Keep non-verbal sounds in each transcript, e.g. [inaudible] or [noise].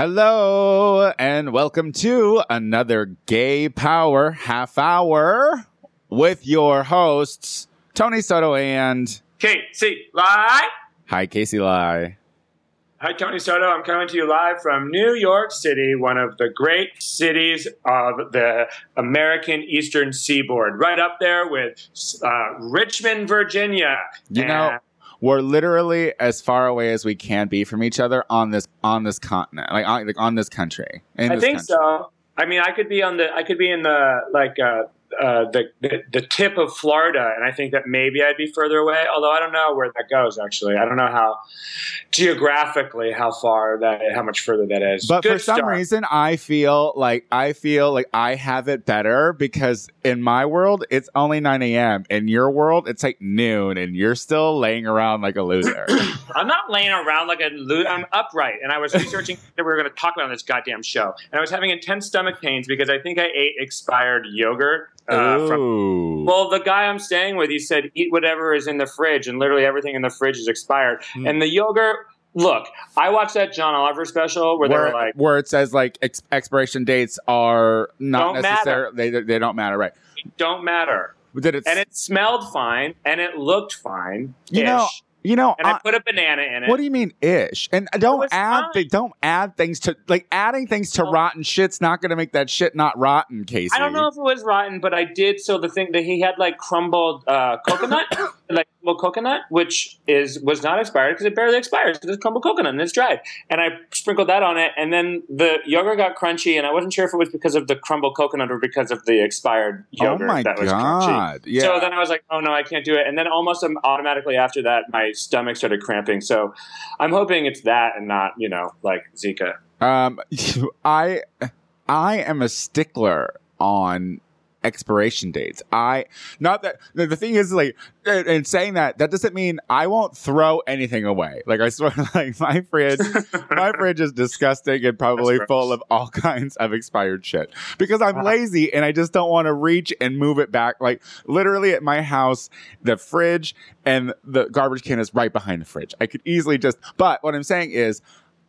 Hello, and welcome to another Gay Power Half Hour with your hosts, Tony Soto and. Casey Lai. Hi, Casey Lai. Hi, Tony Soto. I'm coming to you live from New York City, one of the great cities of the American Eastern Seaboard, right up there with uh, Richmond, Virginia. You know, we're literally as far away as we can be from each other on this on this continent, like on, like on this country. in I this think country. so. I mean, I could be on the, I could be in the like uh, uh, the, the the tip of Florida, and I think that maybe I'd be further away. Although I don't know where that goes. Actually, I don't know how geographically how far that, how much further that is. But Good for some start. reason, I feel like I feel like I have it better because in my world it's only 9 a.m. In your world, it's like noon, and you're still laying around like a loser. [coughs] I'm not laying around like a loser. I'm upright, and I was researching that we were going to talk about on this goddamn show, and I was having intense stomach pains because I think I ate expired yogurt. Uh, from well, the guy I'm staying with, he said eat whatever is in the fridge, and literally everything in the fridge is expired. Hmm. And the yogurt. Look, I watched that John Oliver special where they where, were like, where it says like ex- expiration dates are not necessarily they, they don't matter, right? "Don't matter," Did it? and it smelled fine, and it looked fine. You know, you know, and I, I- put a banana in it. what do you mean ish? And don't add th- don't add things to like adding things to rotten shit's not going to make that shit not rotten, Casey. I don't know if it was rotten, but I did. So the thing that he had like crumbled uh, coconut, [coughs] like crumbled coconut, which is was not expired because it barely expires because it's crumbled coconut and it's dried. And I sprinkled that on it, and then the yogurt got crunchy, and I wasn't sure if it was because of the crumbled coconut or because of the expired Oh yogurt my that was crunchy. Yeah. So then I was like, oh no, I can't do it. And then almost um, automatically after that, my stomach started cramping. So I'm hoping it's that and not, you know, like Zika. Um, [laughs] I I am a stickler on expiration dates. I not that the thing is like and and saying that that doesn't mean I won't throw anything away. Like I swear, [laughs] like my fridge, my [laughs] fridge is disgusting and probably full of all [laughs] kinds of expired shit because I'm Uh-huh. lazy and I just don't want to reach and move it back. Like literally at my house, the fridge and the garbage can is right behind the fridge. I could easily just, but what I'm saying is.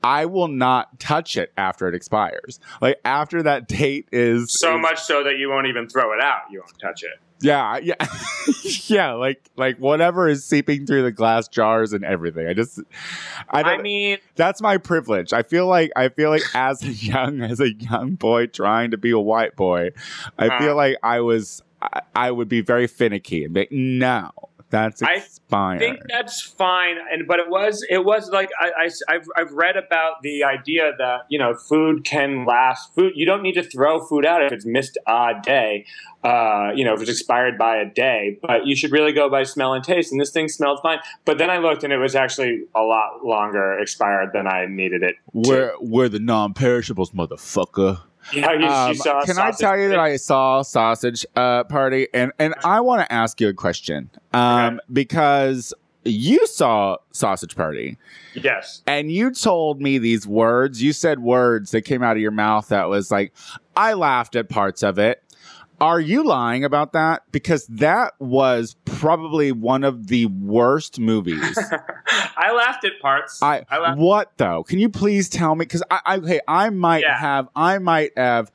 I will not touch it after it expires. Like after that date is so is- much so that you won't even throw it out. You won't touch it. yeah, yeah, [laughs] yeah. Like like whatever is seeping through the glass jars and everything. I just, I I, mean, that's my privilege. I feel like I feel like as a [laughs] young as a young boy trying to be a white boy, I Uh. feel like I was I, I would be very finicky and be like, no, that's I expired. I think that's fine, and but it was it was like I, I have I've read about the idea that you know food can last. Food you don't need to throw food out if it's missed a day, uh, you know if it's expired by a day. But you should really go by smell and taste. And this thing smelled fine, but then I looked and it was actually a lot longer expired than I needed it. we're we're the non-perishables, motherfucker. Yeah, you, Um, you can I tell you that I saw Sausage uh, Party, and and I want to ask you a question, um, Okay. because you saw Sausage Party, Yes. and you told me these words. You said words that came out of your mouth that was like, I laughed at parts of it. Are you lying about that? Because that was probably one of the worst movies. [laughs] I laughed at parts. I, I laughed. what though? Can you please tell me? Because I, I, okay, I might Yeah. have, I might have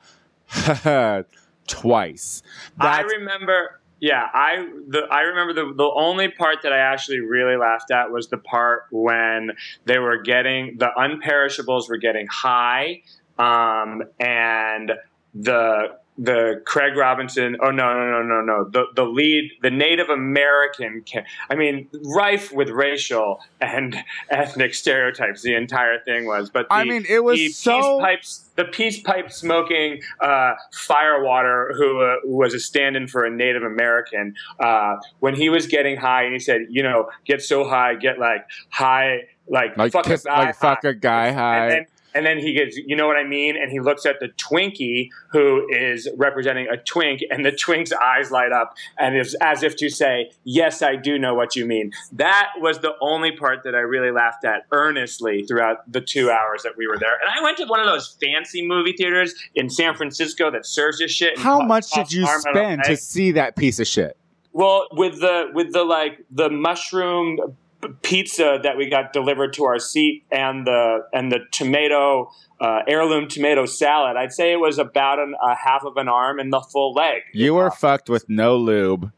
[laughs] twice. I remember. Yeah, I the I remember the the only part that I actually really laughed at was the part when they were getting the unperishables were getting high, um, and the the Craig Robinson. Oh no no no no no the the lead the Native American. ca- I mean, rife with racial and [laughs] ethnic stereotypes. The entire thing was, but the, I mean, it was the so. peace pipes, the peace pipe smoking uh, firewater who uh, was a stand-in for a Native American uh, when he was getting high and he said, you know, get so high, get like high, like, like fuck kiss, a guy like fuck high. a guy high. And then, and then he gets, you know what I mean? And he looks at the Twinkie who is representing a twink, and the twink's eyes light up, and it's as if to say, "Yes, I do know what you mean." That was the only part that I really laughed at earnestly throughout the two hours that we were there. And I went to one of those fancy movie theaters in San Francisco that serves this shit. How much did you arm and a spend to see that piece of shit? Well, with the with the like the mushroom pizza that we got delivered to our seat and the and the tomato uh, heirloom tomato salad, I'd say it was about an, a half of an arm and the full leg. You were fucked with no lube.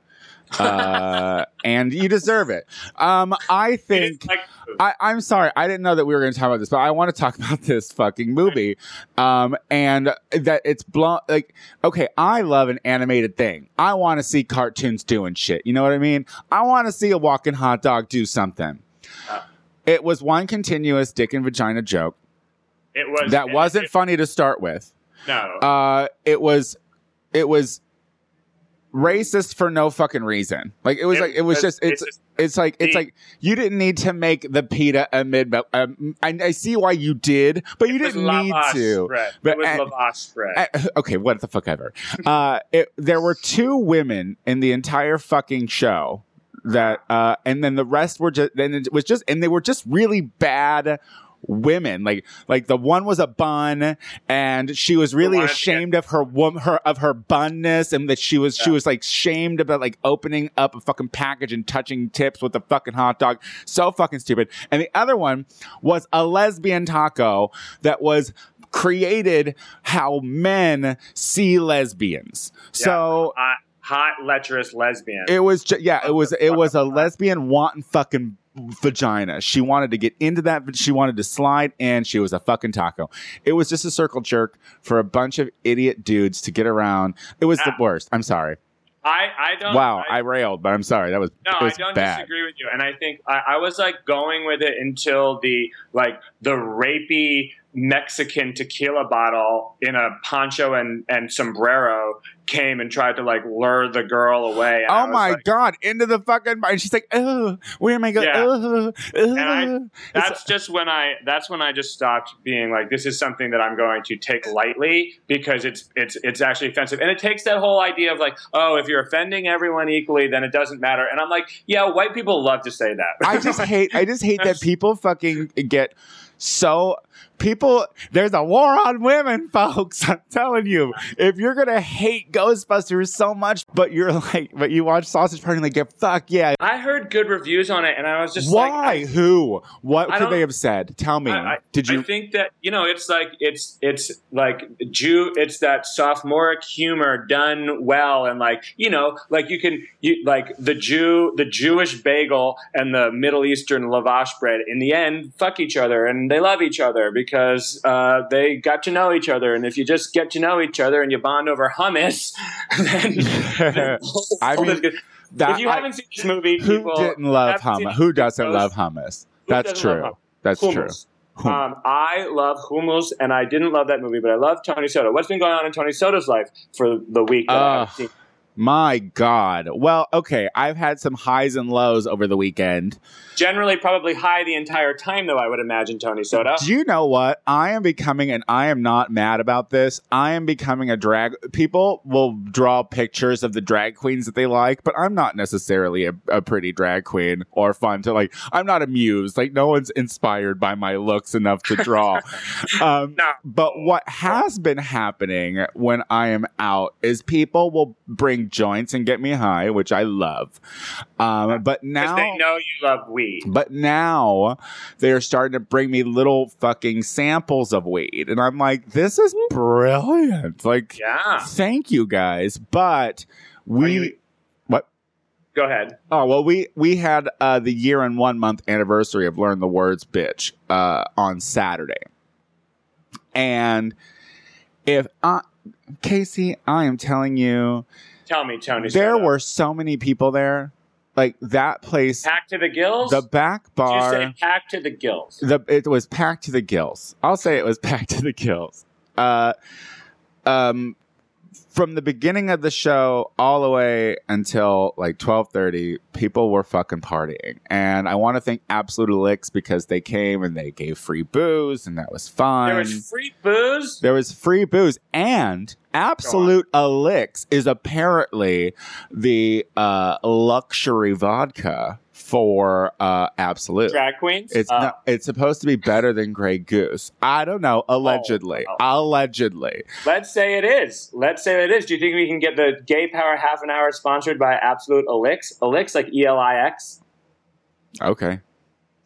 Uh, and you deserve it. Um, I think I, I'm sorry, I didn't know that we were going to talk about this, but I want to talk [laughs] about this fucking movie. Um, and that it's blown. Like, okay, I love an animated thing. I want to see cartoons doing shit. You know what I mean? I want to see a walking hot dog do something. Uh. It was one continuous dick and vagina joke it was that wasn't it- funny to start with. no. Uh, it was, it was racist for no fucking reason. Like it was It like it was just it's it's just- it's like it's like you didn't need to make the pita a mid. Um, I, I see why you did, but you didn't need to. Spread. But it was [laughs] okay, what the fuck ever. Uh, it, there were two women in the entire fucking show that, uh, and then the rest were just, then it was just, and they were just really bad women. Like, like the one was a bun and she was really ashamed of her wom- her, of her bunness and that she was, she was like shamed about like opening up a fucking package and touching tips with a fucking hot dog. So fucking stupid. And the other one was a lesbian taco that was created how men see lesbians. So hot, hot lecherous lesbian. it was ju- yeah, it was it was a lesbian wanting fucking vagina. She wanted to get into that but she wanted to slide and she was a fucking taco. It was just a circle jerk for a bunch of idiot dudes to get around. It was the Ah. worst. I'm sorry. I, I don't. Wow, I, I railed, but I'm sorry. That was no, it I was don't bad. disagree with you. And I think I, I was like going with it until the like the rapey Mexican tequila bottle in a poncho and, and sombrero came and tried to like lure the girl away. Oh my like, god! Into the fucking and she's like, "Oh, where am I going?" Yeah. Oh, oh. I- That's just when I. That's when I just stopped being like, this is something that I'm going to take lightly because it's it's it's actually offensive, and it takes that whole idea of like, oh, if you're offending everyone equally, then it doesn't matter. And I'm like, yeah, white people love to say that. I just hate I just hate that [laughs] people fucking get so people there's a war on women folks [laughs] i'm telling you if you're gonna hate ghostbusters so much but you're like but you watch sausage party and like fuck yeah I heard good reviews on it, and I was just why like, who what I could they have said tell me I, I, did you I think that you know it's like it's it's like Jew. It's that sophomoric humor done well, and like you know, like you can you like the Jew, the Jewish bagel, and the Middle Eastern lavash bread. In the end, fuck each other, and they love each other because uh, they got to know each other. And if you just get to know each other and you bond over hummus, [laughs] then [laughs] I all mean, that, if you I- haven't seen this movie, who people didn't love hummus who doesn't goes- love hummus that's true hummus? that's true Hummus. Hum- Um, I love hummus, and I didn't love that movie, but I love Tony Soto. What's been going on in Tony Soto's life for the week? That I haven't seen? My god well okay i've had some highs and lows over the weekend Generally, probably high the entire time, though. I would imagine Tony Soto. Do you know what? I am becoming, and I am not mad about this. I am becoming a drag. People will draw pictures of the drag queens that they like, but I'm not necessarily a, a pretty drag queen or fun to like. I'm not amused. Like no one's inspired by my looks enough to draw. [laughs] um, No. But what has been happening when I am out is people will bring joints and get me high, which I love. Um, but now they know you love weed. but now they're starting to bring me little fucking samples of weed. And I'm like, this is brilliant. Like, Yeah. thank you guys. But we. what? Go ahead. Oh, well, we, we had uh, the year and one month anniversary of Learn the Words Bitch uh, on Saturday. And if I. Casey, I am telling you, Tell me, Tony there were so many people there. Like that place, packed to the gills. the back Did bar. you say packed to the gills? the it was packed to the gills. I'll say it was [laughs] packed to the gills. Uh, um, from the beginning of the show all the way until like twelve thirty, people were fucking partying, and I want to thank Absolut Elix because they came and they gave free booze, and that was fun. There was free booze. There was free booze and Absolut Elix is apparently the uh, luxury vodka for uh, Absolut. Drag queens. It's Uh, no, it's supposed to be better than Grey Goose. I don't know. Allegedly, oh. allegedly. Let's say it is. Let's say it is. Do you think we can get the Gay Power Half an Hour sponsored by Absolut Elix? Elix, like E L I X. Okay,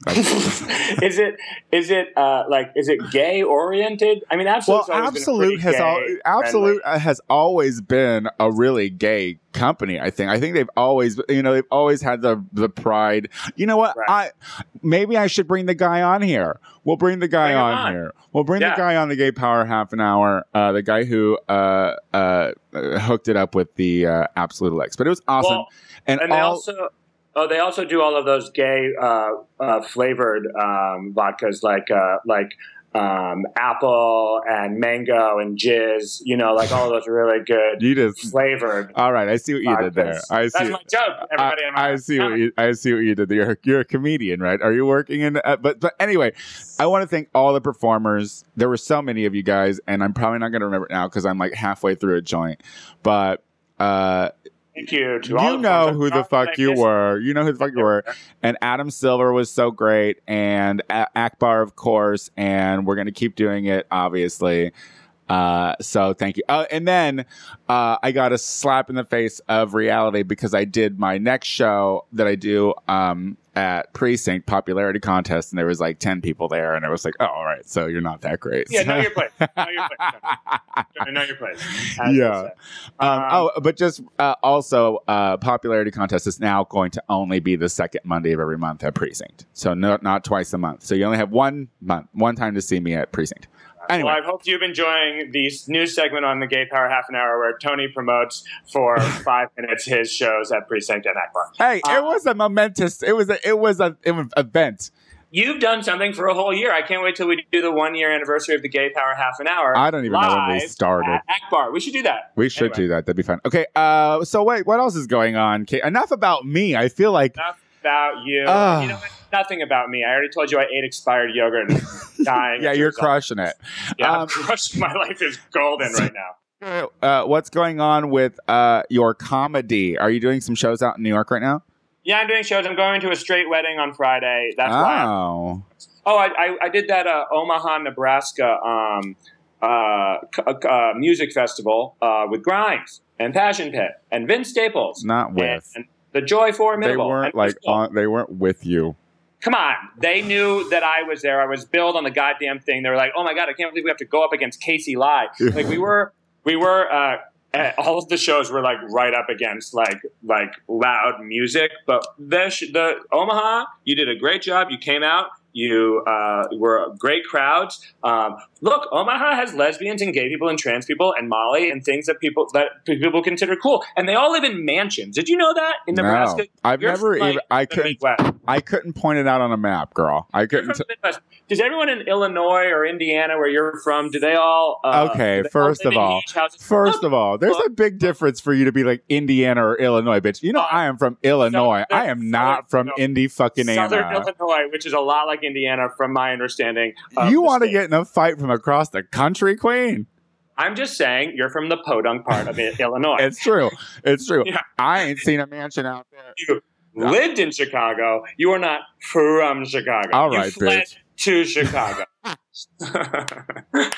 [laughs] is it is it uh, like is it gay oriented? I mean, absolute. Well, Absolut has al- Absolut has always been a really gay company. I think. I think they've always, you know, they've always had the the pride. You know what? Right. I maybe I should bring the guy on here. We'll bring the guy Bring on, on. here. We'll bring Yeah. the guy on the Gay Power Half an Hour. Uh, the guy who uh, uh, hooked it up with the uh, Absolute Lex. But it was awesome. Well, and and all also oh they also do all of those gay uh, uh, flavored um, vodkas like uh, like um, apple and mango and jizz. You know, like all those really good you just. flavored. All right, I see what you did there. I see. That's my joke. Everybody, I, I see what you I see what you did. there. You're you're a comedian, right? Are you working in? Uh, but but anyway, I want to thank all the performers. There were so many of you guys, and I'm probably not going to remember it now because I'm like halfway through a joint. But uh, Thank you to you know who the fuck you were. You know who the fuck you were. And Adam Silver was so great, and A- Akbar, of course. And we're gonna keep doing it, obviously. Uh, so thank you. Uh, and then uh, I got a slap in the face of reality because I did my next show that I do um, at Precinct Popularity Contest, and there was like ten people there, and I was like, oh, all right, so you're not that great. Yeah, know your place. Know your place. [laughs] know your place. Yeah. Um, Um, oh, but just uh, also, uh, popularity contest is now going to only be the second Monday of every month at Precinct. So no, not twice a month. So you only have one month, one time to see me at Precinct. Anyway, Well, I hope you've been enjoying this news segment on the Gay Power Half an Hour where Tony promotes for [laughs] five minutes his shows at Precinct and Akbar. hey, it uh, was a momentous. It was a. It was a. It was an event. You've done something for a whole year. I can't wait till we do the one year anniversary of the Gay Power Half an Hour. I don't even know when we started. Akbar. We should do that. We should Anyway. do that. That'd be fun. Okay. Uh. So wait, what else is going on? Kate? Enough about me. I feel like. Enough about you. Ah. you know what? Nothing about me. I already told you I ate expired yogurt and [laughs] dying. Yeah, you're result. crushing it. Yeah, I'm Um, [laughs] crushing. My life is golden right now. [laughs] Uh, what's going on with uh your comedy? Are you doing some shows out in New York right now? Yeah, I'm doing shows. I'm going to a straight wedding on Friday. That's why. I'm- oh. Oh, I, I, I did that uh, Omaha, Nebraska um, uh, c- uh, music festival uh, with Grimes and Passion Pit and Vince Staples Not with. and, and the Joy they weren't like on. They weren't with you. Come on, they knew that I was there. I was billed on the goddamn thing. They were like, "Oh my god, I can't believe we have to go up against Casey Lai." like we were, we were. Uh, all of the shows were like right up against like like loud music, but the sh- the Omaha, you did a great job. You came out. You uh, were great crowds. Um, look, Omaha has lesbians and gay people and trans people and Molly and things that people that people consider cool, and they all live in mansions. Did you know that in Nebraska? No, I've You're never even. I couldn't. Midwest. I couldn't point it out on a map, girl. I couldn't. Does everyone in Illinois or Indiana, where you're from, do they all? Uh, Okay, they first live of all- First of all, there's a big difference for you to be like Indiana or Illinois, bitch. You know, I am from Illinois. I am not from no. Indy fucking Southern Anna. Illinois, which is a lot like Indiana, from my understanding. You want to get in a fight from across the country, Queen? I'm just saying, you're from the podunk part of [laughs] Illinois. It's true. It's true. Yeah. I ain't seen a mansion out there. you lived in Chicago. You are not from Chicago. All you right, fled bitch. to Chicago. [laughs] [laughs]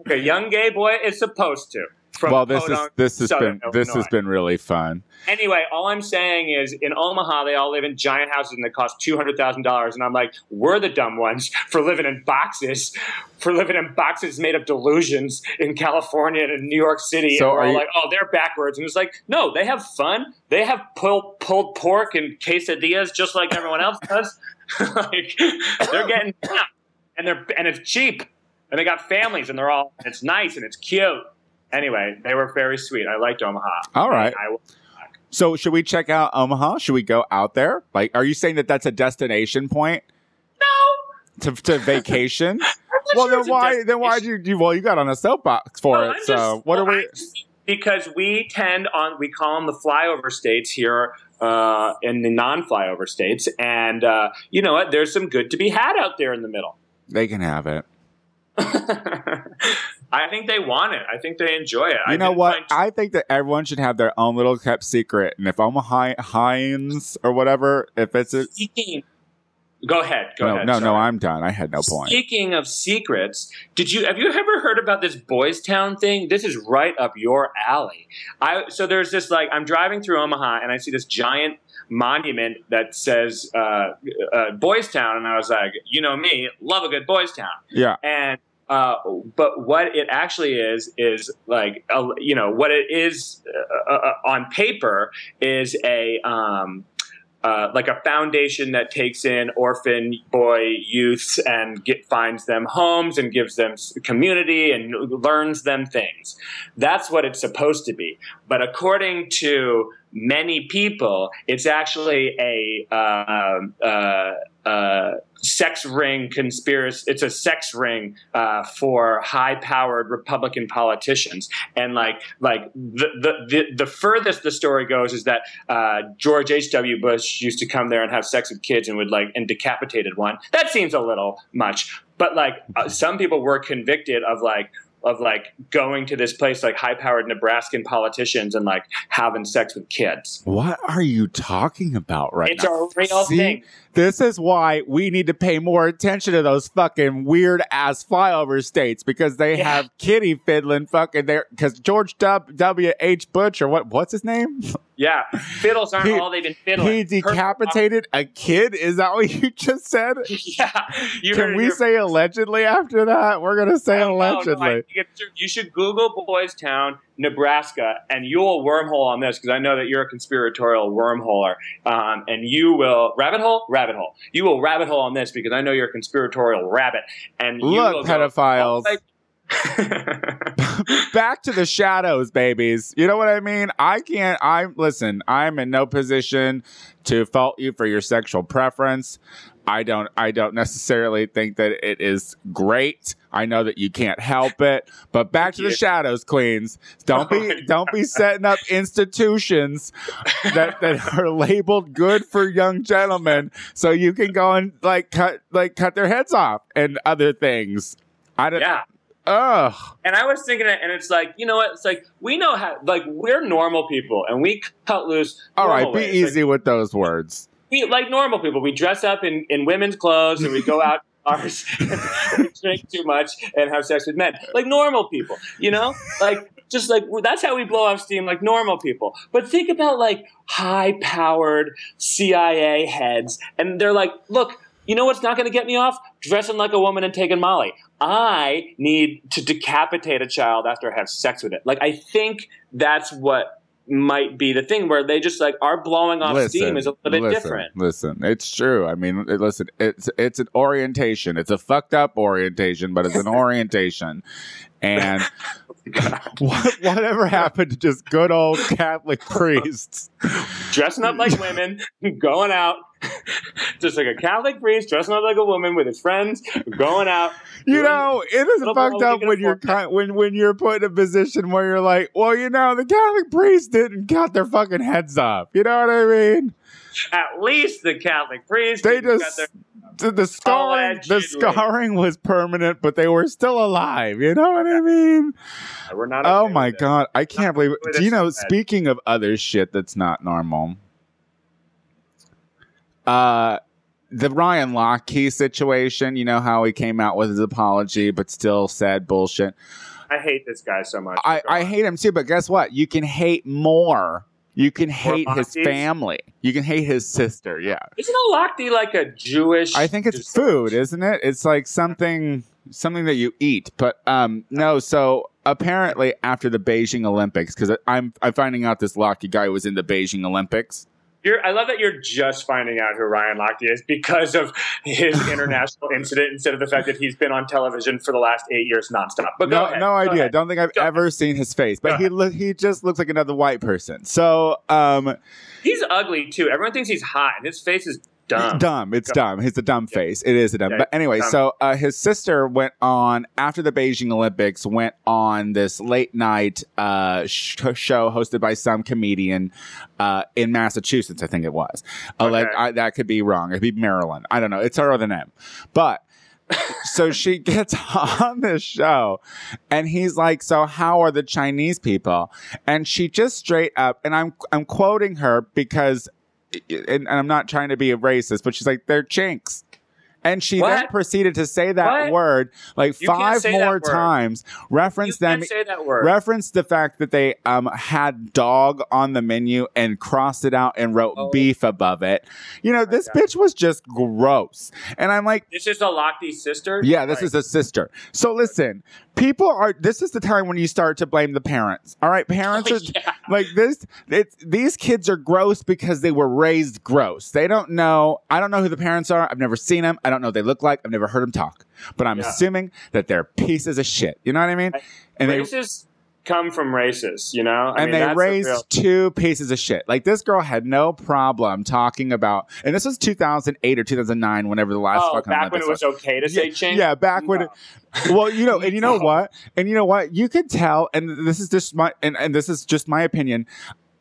okay, young gay boy is supposed to. From well, this is this has Southern been this has been really fun. Anyway, all I'm saying is in Omaha, they all live in giant houses and they cost $200,000. And I'm like, we're the dumb ones for living in boxes, for living in boxes made of delusions in California and in New York City. So and we're you- like, oh, they're backwards. And it's like, no, they have fun. They have pulled, pulled pork and quesadillas just like everyone else does. [laughs] like, they're getting. [coughs] And, they're, and it's cheap. And they got families and they're all, it's nice and it's cute. Anyway, they were very sweet. I liked Omaha. All right. I will So, should we check out Omaha? Should we go out there? Like, are you saying that that's a destination point No. to, to vacation? [laughs] Well, then why? Then why did you, you? Well, you got on a soapbox for No, it. I'm So, just- what are we? Just- Because we tend on, we call them the flyover states here uh, in the non-flyover states, and uh, you know what? There's some good to be had out there in the middle. They can have it. [laughs] I think they want it. I think they enjoy it. You I know what? find- I think that everyone should have their own little kept secret. And if Omaha Hines or whatever, if it's a Speaking, go ahead. Go no, ahead. no, no. I'm done. I had no point. Speaking of secrets, did you have you ever heard about this Boys Town thing? This is right up your alley. I so there's this like I'm driving through Omaha and I see this giant monument that says uh, uh, Boys Town, and I was like, you know me, love a good Boys Town. Yeah. And uh, but what it actually is is like a, you know what it is uh, uh, on paper is a um, uh, like a foundation that takes in orphan boy youths and get, finds them homes and gives them community and learns them things. That's what it's supposed to be. But according to many people, it's actually a uh, uh, uh, sex ring conspiracy. It's a sex ring uh, for high-powered Republican politicians, and like like the the the, the furthest the story goes is that uh, George H. W. Bush used to come there and have sex with kids and would like and decapitated one. That seems a little much, but like uh, some people were convicted of like of like going to this place like high powered Nebraskan politicians and like having sex with kids. What are you talking about right it's now? It's a real See? thing. This is why we need to pay more attention to those fucking weird ass flyover states because they Yeah. have kitty fiddling fucking there because George W. H. Bush or what what's his name? [laughs] Yeah, fiddles aren't He- all they've been fiddling. he decapitated a kid. Is that what you just said? [laughs] yeah, Can we say allegedly after that? We're gonna say No, no, allegedly. you should- you should Google Boys Town, Nebraska, and you will wormhole on this because I know that you're a conspiratorial wormholer. Um, and you will rabbit hole, rabbit hole. You will rabbit hole on this because I know you're a conspiratorial rabbit. And you Look, go- pedophiles. Oh, [laughs] back to the shadows, babies. You know what I mean? I can't. I listen. I'm in no position to fault you for your sexual preference. I don't. I don't necessarily think that it is great. I know that you can't help it. But back to the shadows, queens. Don't be. [laughs] Don't be setting up institutions that that are labeled good for young gentlemen, so you can go and like cut like cut their heads off and other things. I don't. yeah. Ugh. And I was thinking it, and it's like, you know what? It's like we know how, like we're normal people, and we cut loose. All right, be ways. Like, easy with those words. we like normal people. We dress up in, in women's clothes and we go out [laughs] bars [laughs] we drink too much and have sex with men. Like normal people, you know? Like just like that's how we blow off steam like normal people. But think about like high powered CIA heads and they're like, look, you know what's not going to get me off? Dressing like a woman and taking Molly. I need to decapitate a child after I have sex with it. Like I think that's what might be the thing where they just like are blowing off steam is a little bit listen, different. Listen, it's true. I mean, listen, it's it's an orientation. It's a fucked up orientation, but it's an orientation. And [laughs] what, whatever happened to just good old Catholic [laughs] priests? dressing up like women, [laughs] going out, [laughs] just like a Catholic priest dressing up like a woman with his friends, going out. You know, it is fucked up when you're kind, when when you're put in a position where you're like, well, you know, the Catholic priests didn't cut their fucking heads off. You know what I mean? At least the Catholic priest. They got just their- the, scarring the scarring was permanent, but they were still alive. You know what I mean? we're not. Oh my god, I can't believe it. Do you know? Speaking of other shit that's not normal, uh, the Ryan Lochte situation. You know how he came out with his apology, but still said bullshit. I hate this guy so much. I, I hate him too, but guess what? You can hate more. You can hate his family. You can hate his sister. Yeah. Isn't a Lochte like a Jewish? I think it's just- food, isn't it? It's like something something that you eat. But um no, so apparently after the Beijing Olympics, because I'm I'm finding out this Lochte guy was in the Beijing Olympics. You're, I love that you're just finding out who Ryan Lochte is because of his [laughs] international incident instead of the fact that he's been on television for the last eight years nonstop. But No, ahead, no idea. ahead. Don't think I've Go ever seen his face, Go but he lo- he just looks like another white person. So um, He's ugly too. Everyone thinks he's hot, and his face is dumb. dumb. It's dumb. He's a dumb Yeah. face. It is a dumb. Yeah, but anyway, dumb. so uh, his sister went on after the Beijing Olympics. Went on this late night uh, sh- show hosted by some comedian uh, in Massachusetts. I think it was. Uh, like, Okay. I, that could be wrong. It'd be Maryland. I don't know. It's her other name, but. so [laughs] she gets on this show and he's like so how are the chinese people and she just straight up and i'm i'm quoting her because and, and i'm not trying to be a racist but she's like they're chinks And she then proceeded to say that What? word like You five more times, reference them can't say that word. referenced the fact that they um had dog on the menu and crossed it out and wrote Oh. beef above it. You know, this bitch was just gross. And I'm like, this is a Lochte sister. yeah, this Like, is a sister. So listen, people are this is the time when you start to blame the parents. All right, parents [laughs] are yeah. like this it's these kids are gross because they were raised gross they don't know i don't know who the parents are i've never seen them i don't know what they look like i've never heard them talk but i'm Yeah. assuming that they're pieces of shit you know what i mean and they races come from races, you know. I and mean, they raised real- two pieces of shit. Like this girl had no problem talking about, and this was 2008 or 2009, whenever the last Oh, fucking back when it was okay to say yeah, change. yeah, back when. It, well, you know, [laughs] and you know what, and you know what, you could tell, and this is just my, and, and this is just my opinion.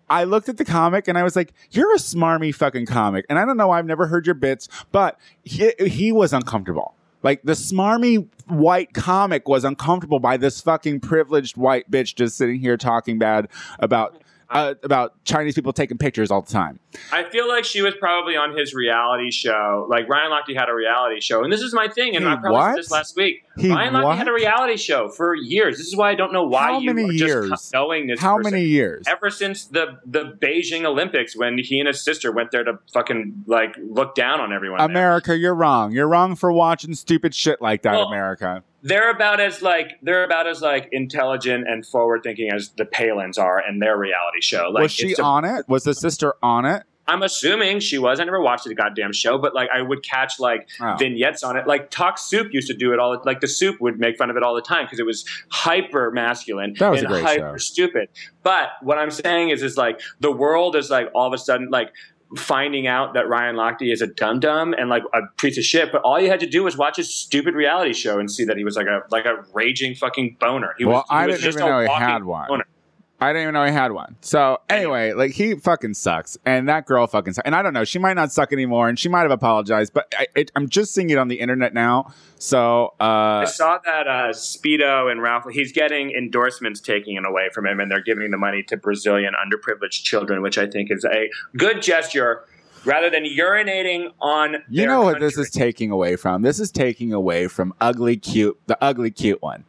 I looked at the comic and I was like, "You're a smarmy fucking comic," and I don't know, I've never heard your bits, but he he was uncomfortable. Like the smarmy white comic was uncomfortable by this fucking privileged white bitch just sitting here talking bad about uh, about Chinese people taking pictures all the time. I feel like she was probably on his reality show. Like Ryan Lochte had a reality show, and this is my thing. And He I probably what? said this last week. He Ryan Lochte what? had a reality show for years. This is why I don't know why How you many are years? just knowing this. How person. many years? Ever since the the Beijing Olympics, when he and his sister went there to fucking like look down on everyone. there. America, you're wrong. You're wrong for watching stupid shit like that, Well, America. They're about as like they're about as like intelligent and forward thinking as the Palins are in their reality show. Like was she a- on it? Was the sister on it? I'm assuming she was. I never watched the goddamn show, but like I would catch like Oh. vignettes on it. Like Talk Soup used to do it all. Like the Soup would make fun of it all the time because it was hyper masculine That was a and great hyper show. stupid. But what I'm saying is, is like the world is like all of a sudden like finding out that Ryan Lochte is a dum dum and like a piece of shit. But all you had to do was watch his stupid reality show and see that he was like a like a raging fucking boner. He well, was, I didn't just even a know he had one. boner. I didn't even know he had one. So anyway, like he fucking sucks, and that girl fucking sucks. And I don't know, she might not suck anymore, and she might have apologized, but I, it, I'm just seeing it on the internet now. So I uh, saw that uh, Speedo and Ralph. He's getting endorsements taken away from him, and they're giving the money to Brazilian underprivileged children, which I think is a good gesture. Rather than urinating on, you know what this is taking away from? This is taking away from ugly cute, the ugly cute one,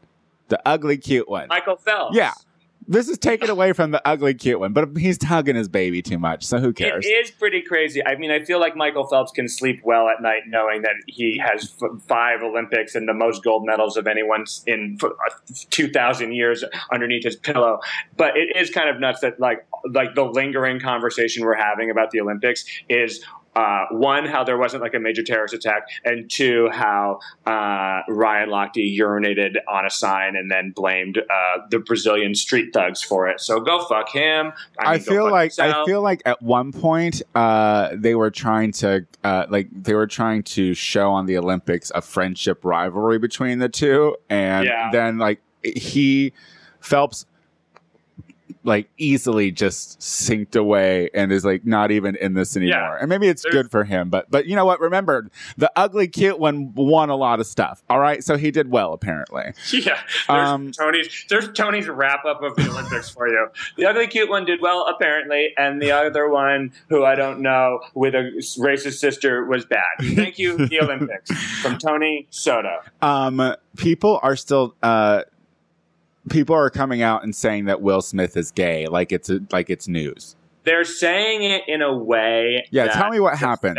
the ugly cute one. Michael Phelps. Yeah. This is taken away from the ugly cute one, but he's hugging his baby too much, so who cares? It is pretty crazy. I mean, I feel like Michael Phelps can sleep well at night knowing that he has f- five Olympics and the most gold medals of anyone in f- uh, 2,000 years underneath his pillow. But it is kind of nuts that, like, like the lingering conversation we're having about the Olympics is. Uh, one, how there wasn't like a major terrorist attack, and two, how uh, Ryan Lochte urinated on a sign and then blamed uh, the Brazilian street thugs for it. So go fuck him. I, go feel like I feel like at one point uh, they were trying to uh, like they were trying to show on the Olympics a friendship rivalry between the two, and Yeah. then like he Phelps like easily just synced away and is like not even in this anymore. Yeah. And maybe it's There's- good for him, but but you know what? Remember, the ugly cute one won a lot of stuff. All right, so he did well apparently. [laughs] Yeah, there's Um, Tony's there's Tony's wrap up of the Olympics for you. The ugly cute one did well apparently, and the other one, who I don't know, with a racist sister, was bad. Thank you, [laughs] the Olympics, from Tony Soto. um, people are still uh, people are coming out and saying that Will Smith is gay, like it's a, like it's news. They're saying it in a way. Yeah, tell me what happened.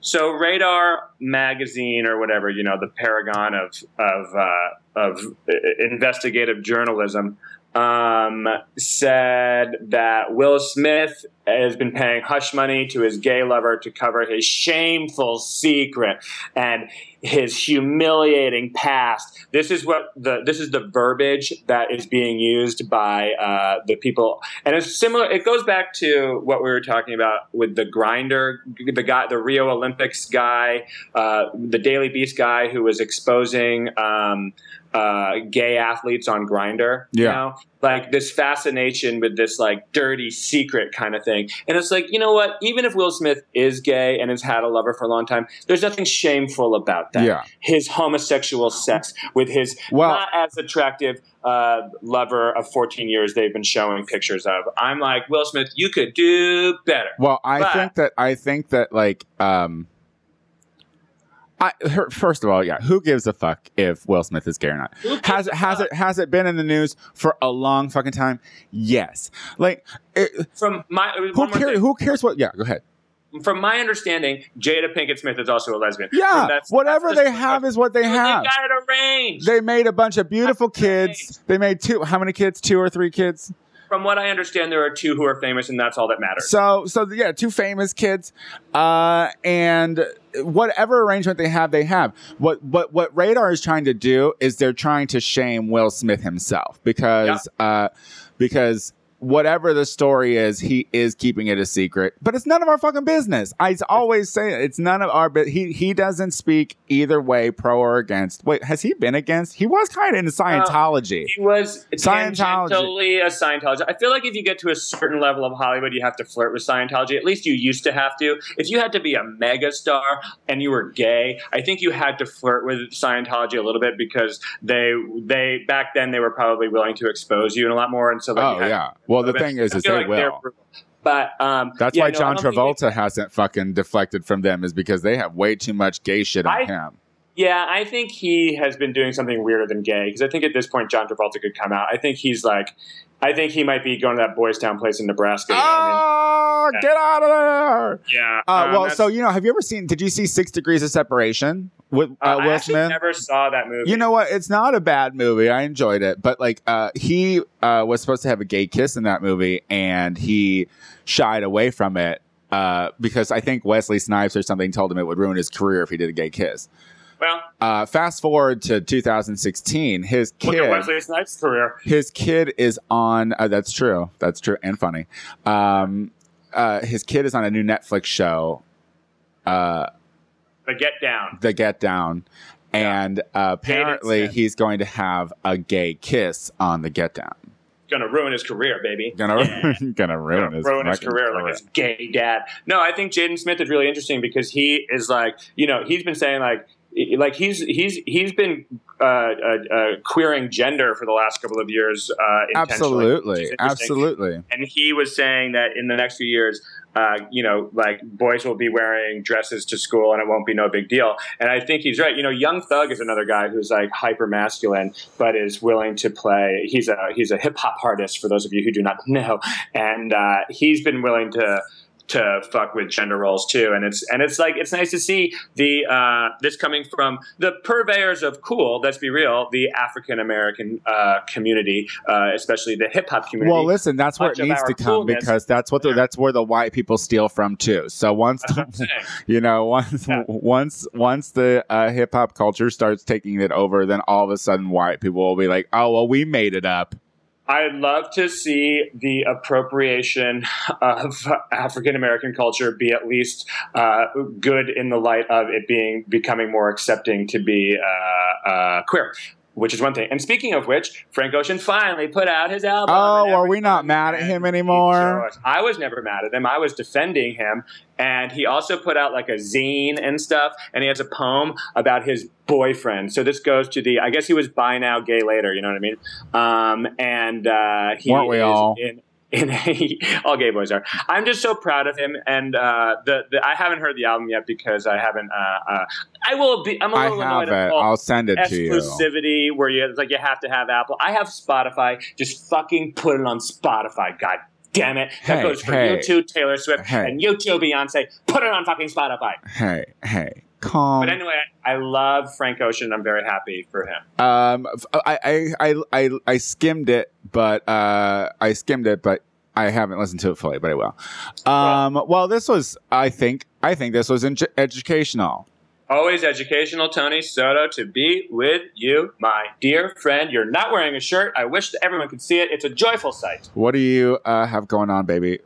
So, Radar magazine or whatever, you know, the paragon of of uh, of uh, investigative journalism, um, said that Will Smith has been paying hush money to his gay lover to cover his shameful secret and his humiliating past. This is what the this is the verbiage that is being used by uh, the people, and it's similar. It goes back to what we were talking about with the Grindr, the guy, the Rio Olympics guy, uh, the Daily Beast guy who was exposing. Um, uh, gay athletes on Grindr, you Yeah. know, like this fascination with this like dirty secret kind of thing. And it's like, you know what? Even if Will Smith is gay and has had a lover for a long time, there's nothing shameful about that. Yeah. His homosexual sex with his Well- not as attractive uh, lover of 14 years they've been showing pictures of. I'm like, Will Smith, you could do better. Well, I But- think that I think that like um I, her, first of all, yeah, who gives a fuck if Will Smith is gay or not? Has it has it has it been in the news for a long fucking time? Yes. Like, it, From my who cares? Who cares what? Yeah, go ahead. From my understanding, Jada Pinkett Smith is also a lesbian. Yeah, That's- whatever that's the- they have is what they have. They got it arranged. They made a bunch of beautiful That's kids. They made two. How many kids? Two or three kids? From what I understand, there are two who are famous, and that's all that matters. So, so yeah, two famous kids, uh, and whatever arrangement they have, they have. What what what Radar is trying to do is they're trying to shame Will Smith himself because uh, because whatever the story is, he is keeping it a secret. But it's none of our fucking business. I always say it. it's none of our. But he he doesn't speak either way, pro or against. Wait, has he been against? He was kind of into Scientology. Uh, he was Scientology. tangentially a Scientologist. I feel like if you get to a certain level of Hollywood, you have to flirt with Scientology. At least you used to have to. If you had to be a mega star and you were gay, I think you had to flirt with Scientology a little bit because they they back then they were probably willing to expose you and a lot more. And so like, oh yeah. Well, the thing is, is they like will. But um, That's why John Travolta hasn't fucking deflected from them is because they have way too much gay shit on I- him. Yeah, I think he has been doing something weirder than gay because I think at this point John Travolta could come out. I think he's like, I think he might be going to that Boys Town place in Nebraska. You know what I mean? Oh, Yeah. get out of there! Yeah. Uh, um, well, so you know, have you ever seen? Did you see Six Degrees of Separation with uh, uh, I Will Smith? never saw that movie. You know what? It's not a bad movie. I enjoyed it, but like, uh, he uh, was supposed to have a gay kiss in that movie, and he shied away from it uh, because I think Wesley Snipes or something told him it would ruin his career if he did a gay kiss. Well, Uh, fast forward to 2016, his look kid. at Wesley Snipes' career. his kid is on uh, that's true that's true and funny um uh his kid is on a new netflix show uh The Get Down. the get down and uh, apparently he's going to have a gay kiss on the get down Gonna ruin his career, baby. gonna Yeah. [laughs] gonna ruin Gonna his, ruin his fucking career like his gay dad. No, I think Jaden Smith is really interesting because he is like, you know, he's been saying like, like he's he's he's been uh, uh, uh, queering gender for the last couple of years. Uh, absolutely absolutely and he was saying that in the next few years, uh, you know, like boys will be wearing dresses to school and it won't be no big deal. And I think he's right. You know, Young Thug is another guy who's like hyper masculine, but is willing to play. He's a he's a hip hop artist for those of you who do not [laughs] know, and uh, he's been willing to. To fuck with gender roles too, and it's and it's like it's nice to see the uh, this coming from the purveyors of cool. Let's be real, the African American uh, community, uh, especially the hip hop community. well listen that's where it needs to come because that's what the, that's where the white people steal from too so once That's what I'm saying. [laughs] you know once Yeah. once once the uh, hip hop culture starts taking it over then all of a sudden white people will be like oh well we made it up I'd love to see the appropriation of African American culture be at least uh, good in the light of it being becoming more accepting to be uh, uh, queer. Which is one thing. And speaking of which, Frank Ocean finally put out his album. Oh, are we not mad at him anymore? I was never mad at him. I was defending him. And he also put out like a zine and stuff. And he has a poem about his boyfriend. So this goes to the, I guess he was by now, gay later. You know what I mean? Um, and uh, he Weren't we is all? in. In a, [laughs] all gay boys are. I'm just so proud of him, and uh, the, the I haven't heard the album yet because I haven't. Uh, uh, I will be. I'm a I little have annoyed it. at the whole I'll send it to you. exclusivity where you it's like you have to have Apple. I have Spotify. Just fucking put it on Spotify. God damn it. That Hey, goes for hey. you too, Taylor Swift, Hey. and you too, Beyonce. Put it on fucking Spotify. Hey, hey, calm. But anyway, I love Frank Ocean. I'm very happy for him. Um, I, I, I, I, I skimmed it, but uh, I skimmed it, but I haven't listened to it fully. But I will. Um, well, this was, I think, I think this was in- educational. Always educational, Tony Soto, to be with you, my dear friend. You're not wearing a shirt. I wish that everyone could see it. It's a joyful sight. What do you uh, have going on, baby?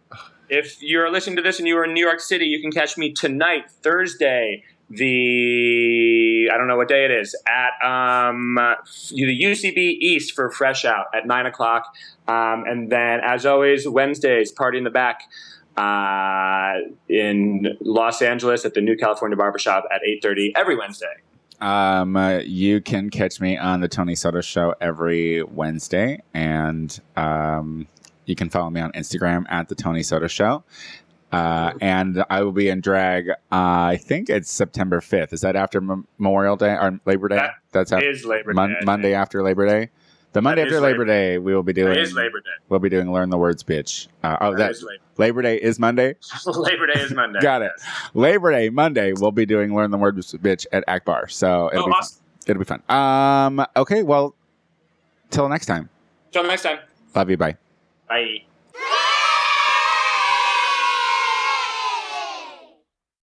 If you're listening to this and you are in New York City, you can catch me tonight, Thursday, the I don't know what day it is at um, the UCB East for Fresh Out at nine o'clock, um, and then as always Wednesdays party in the back uh, in Los Angeles at the New California Barbershop at eight thirty every Wednesday. Um, uh, you can catch me on the Tony Soto Show every Wednesday, and um, you can follow me on Instagram at the Tony Soto Show. Uh, and I will be in drag. Uh, I think it's September fifth. Is that after Mem- Memorial Day or Labor Day? That That's after, Is Labor Day. Mon- I Monday after Labor Day. The Monday after Labor Labor Day, we will be doing. It is Labor Day. We'll be doing learn the words, bitch. Uh, oh, That that is Labor. Labor Day is Monday. [laughs] Labor Day is Monday. Got it. Labor Day Monday, we'll be doing learn the words, bitch at Akbar. So it'll Oh, be fun. it'll be fun. Um, okay, well, till next time. Till next time. Love you. Bye. Bye.